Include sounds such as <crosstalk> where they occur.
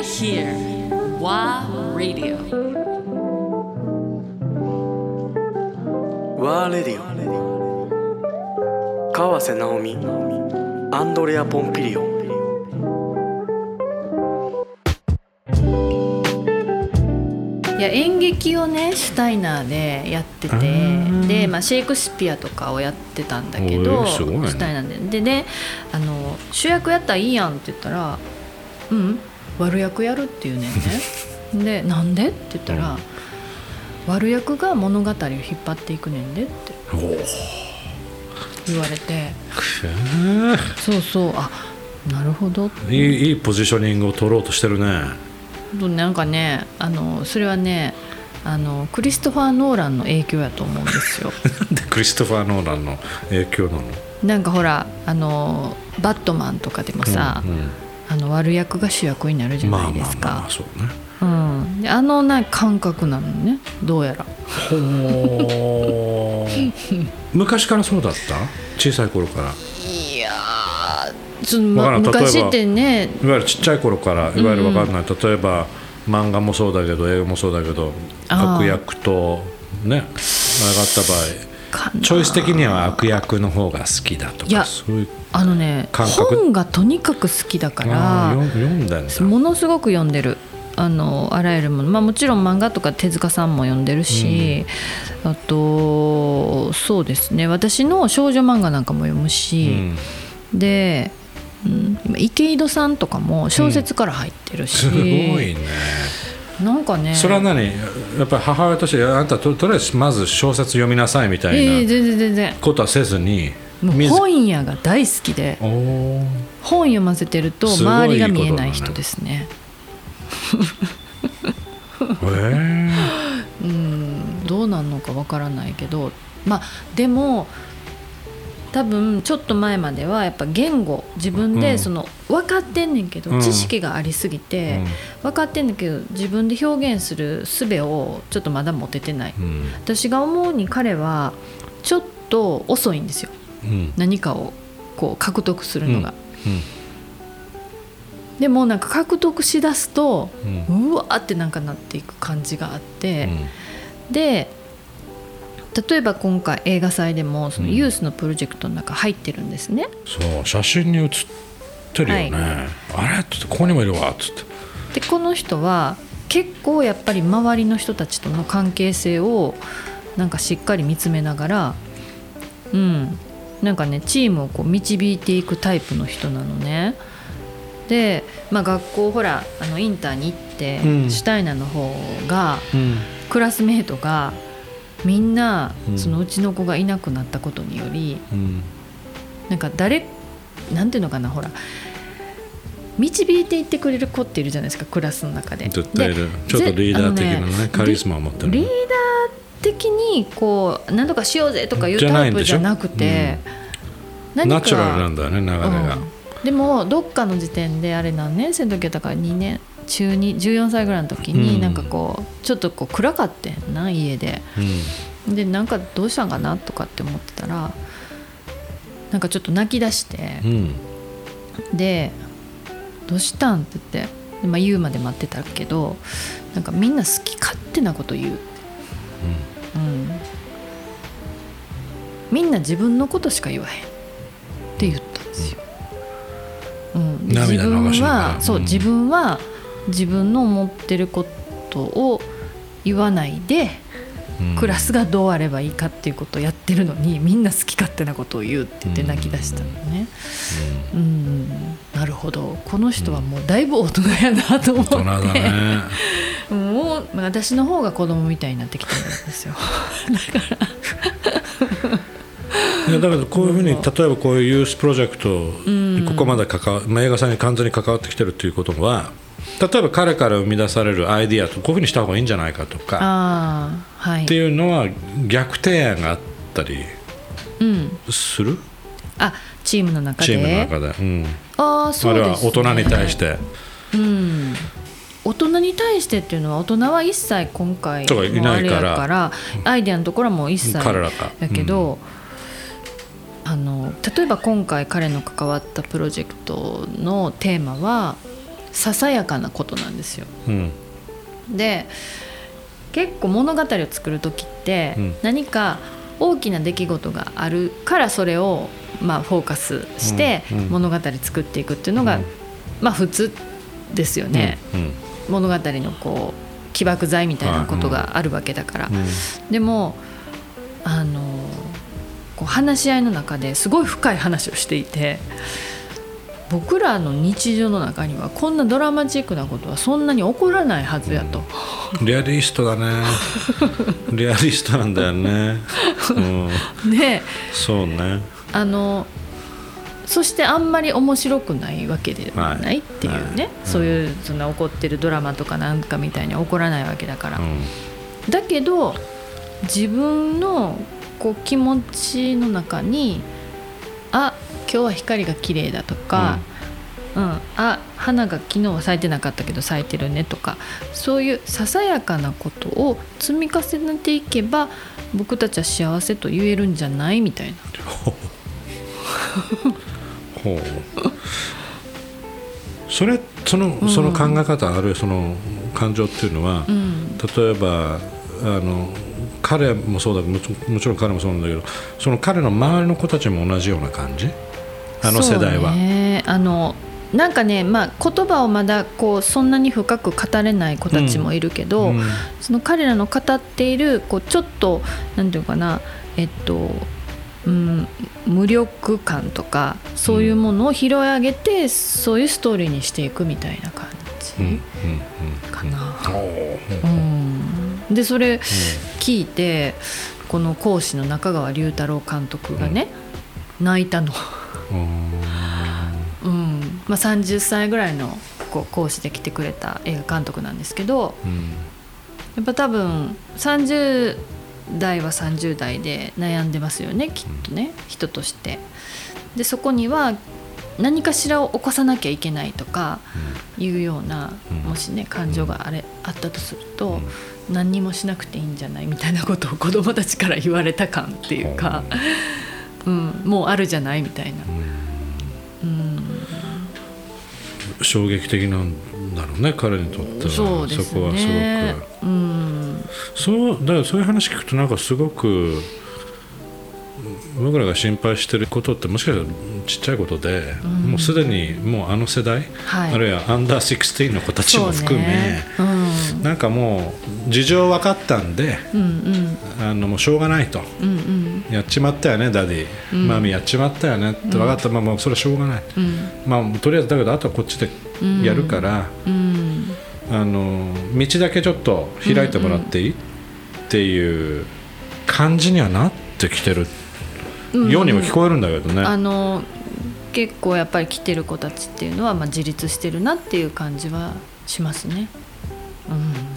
are here. WA Radio. ワーレディオ川瀬直美アンドレア・ポンピリオンいや演劇をねシュタイナーでやっててで、まあ、シェイクスピアとかをやってたんだけど、シュタイナーででねあの主役やったらいいやんって言ったら「うん悪役やる」って言うねんねで「なんで?」って言ったら、悪役が物語を引っ張っていくねんで」って。言われて。そうそう。あなるほど。いいいいポジショニングを取ろうとしてるね。となんかねあのそれはねあのクリストファー・ノーランの影響やと思うんですよ。<laughs> クリストファー・ノーランの影響なの？なんかほらあのバットマンとかでもさ、うんうんあの悪役が主役になるじゃないですまあまあまかあそうね。うん。であのな感覚なのね。どうやら。<laughs> 昔からそうだった？小さい頃から。いやーその、ま、昔ってね。いわゆるちっちゃい頃からいわゆるわかんない、例えば漫画もそうだけど映画もそうだけど悪役とね上がった場合チョイス的には悪役の方が好きだとかそういうあのね本がとにかく好きだかあら読んだんだ。ものすごく読んでる。あのあらゆるもの、まあ、もちろん漫画とか手塚さんも読んでるし、あとそうですね。私の少女漫画なんかも読むうし、ん。で、うん、今池井戸さんとかも小説から入ってるし、すごいね。なんかねそれは何？やっぱり母親としてあんたととりあえずまず小説読みなさいみたええいなことはせずに本屋が大好きで本読ませてると周りが見えない人ですね。へ <laughs> うんどうなんのかわからないけど。まあでも多分ちょっと前まではやっぱ言語自分うん。でその分かってんねんけど、うん。知識がありすぎて、分かってんねんけど自分で表現する術をちょっとまだ持ててない、えうん。私が思うに彼はちょっと遅いんですよ。うん。何かをこう獲得するのが、うん。でもなんか獲得しだすとうん。うわーってなんかなっていく感じがあって、うん。で例えば今回映画祭でもそのうん。ユースのプロジェクトの中入ってるんですね。そう写真に写ってるよね、あれ？っつってここにもいるわっつって。でこの人は結構やっぱり周りの人たちとの関係性をなんかしっかり見つめながらうん。なんかねチームをこう導いていくタイプの人なのね。で、まあ、学校ほらあのインターに行って、うん。シュタイナーの方がうん。クラスメートがみんなうん。そのうちの子がいなくなったことにより、うん。なんか誰なんていうのかなほら導いていってくれる子っているじゃないですかクラスの中で。でちょっとリーダー的なねあのカリスマを持ってる。リリーダー的にこう何とかしようぜとかいうタイプじゃなくて、何かナチュラルなんだよね流れが、うん。でもどっかの時点であれ何年？生の時やったから2年？中2 14歳ぐらいの時にうん。なんかこうちょっとこう暗かってんな家で。でなんかどうしたんかなとかって思ってたらなんかちょっと泣き出してうんうんで「どうしたん?」って言ってで、まあ、言うまで待ってたけどなんかみんな好き勝手なこと言う、うん、みんな自分のことしか言わへん。って言ったんですよ。うん、で自涙流分はそう、うん。自分は自分の思ってることを言わないでうんクラスがどうあればいいかっていうことをやってるのにみんな好き勝手なことを言うって言って泣き出したのね。うん、なるほど。この人はもうだいぶ大人やなと思って、大人だね。<laughs> もう私の方が子供みたいになってきたんですよ。い <laughs> やだからこういうふうに例えばこういうユースプロジェクトにここまで関わ、まあ映画祭に完全に関わってきてるっていうことは例えば彼から生み出されるアイディアとこういうふうにした方がいいんじゃないかとかああはい。っていうのは逆提案があったりうん、する？あチームの中で？チームの中で、うん、ああそうあるいです、ね、は大人に対して。うん。大人に対してっていうのは大人は一切今回とかいないから。アイデアのところはもう一切彼らが。やけど、あの例えば今回彼の関わったプロジェクトのテーマはささやかなことなんですよ。うん。で結構物語を作る時ってうん。何か大きな出来事があるからそれをまあフォーカスして物語作っていくっていうのがうん。まあ普通ですよね、うん。物語のこう起爆剤みたいなことがあるわけだから、うん。でもあのこう話し合いの中ですごい深い話をしていて僕らの日常の中にはこんなドラマチックなことはそんなに起こらないはずやと。リアリストだね。<laughs> リアリストなんだよね、うん、でそうね。あのそしてあんまり面白くないわけではないっていうね、はい。はいそういうそん。な起こってるドラマとかなんかみたいに起こらないわけだから、うん。だけど自分のこう気持ちの中にあ今日は光が綺麗だとか、うん。あ花が昨日は咲いてなかったけど咲いてるねとかそういうささやかなことを積み重ねていけば僕たちは幸せと言えるんじゃないみたいな。ほう。それそのその考え方、あるいはその感情っていうのは、うん。例えばあの彼もそうだもちもちろん彼もそうなんだけどその彼の周りの子たちも同じような感じ？あの世代は。そうね、あのなんかね、まあ、言葉をまだこうそんなに深く語れない子たちもいるけど、うんその彼らの語っているこうちょっとなんていうのかなえっと、うん、無力感とかそういうものを拾い上げて、そういうストーリーにしていくみたいな感うんうんじかな。うんうん、でそれ聞いてこの講師の中川龍太郎監督がね、泣いたの。うんまあ、30歳ぐらいのこう講師で来てくれた映画監督なんですけどうんやっぱ多分30代は30代で悩んでますよねきっとね人として。でそこには何かしらを起こさなきゃいけないとかいうようなうんもしね感情があれあったとすると何にもしなくていいんじゃないみたいなことを子供たちから言われた感っていうか、うん、もうあるじゃないみたいな。うん。衝撃的なんだろうね彼にとっては。そうですこはすねごく。うん。そうだからそういう話聞くとなんかすごく僕らが心配してることってもしかしたらちっちゃいことで、もうすでにもうあの世代、はい。あるいはアンダー16の子たちも含め、ね。うんなんかもう事情分かったんでうんうん。あのもうしょうがないと。うんうん。やっちまったよねダディ、マミやっちまったよねって分かった、まあもうそれはしょうがない、うん。まあとりあえずだけどあとはこっちでやるから、うん。あの道だけちょっと開いてもらっていい、っていう感じにはなってきてる。ようにも聞こえるんだけどね、あの結構やっぱり来てる子たちっていうのはまあ自立してるなっていう感じはしますね。うん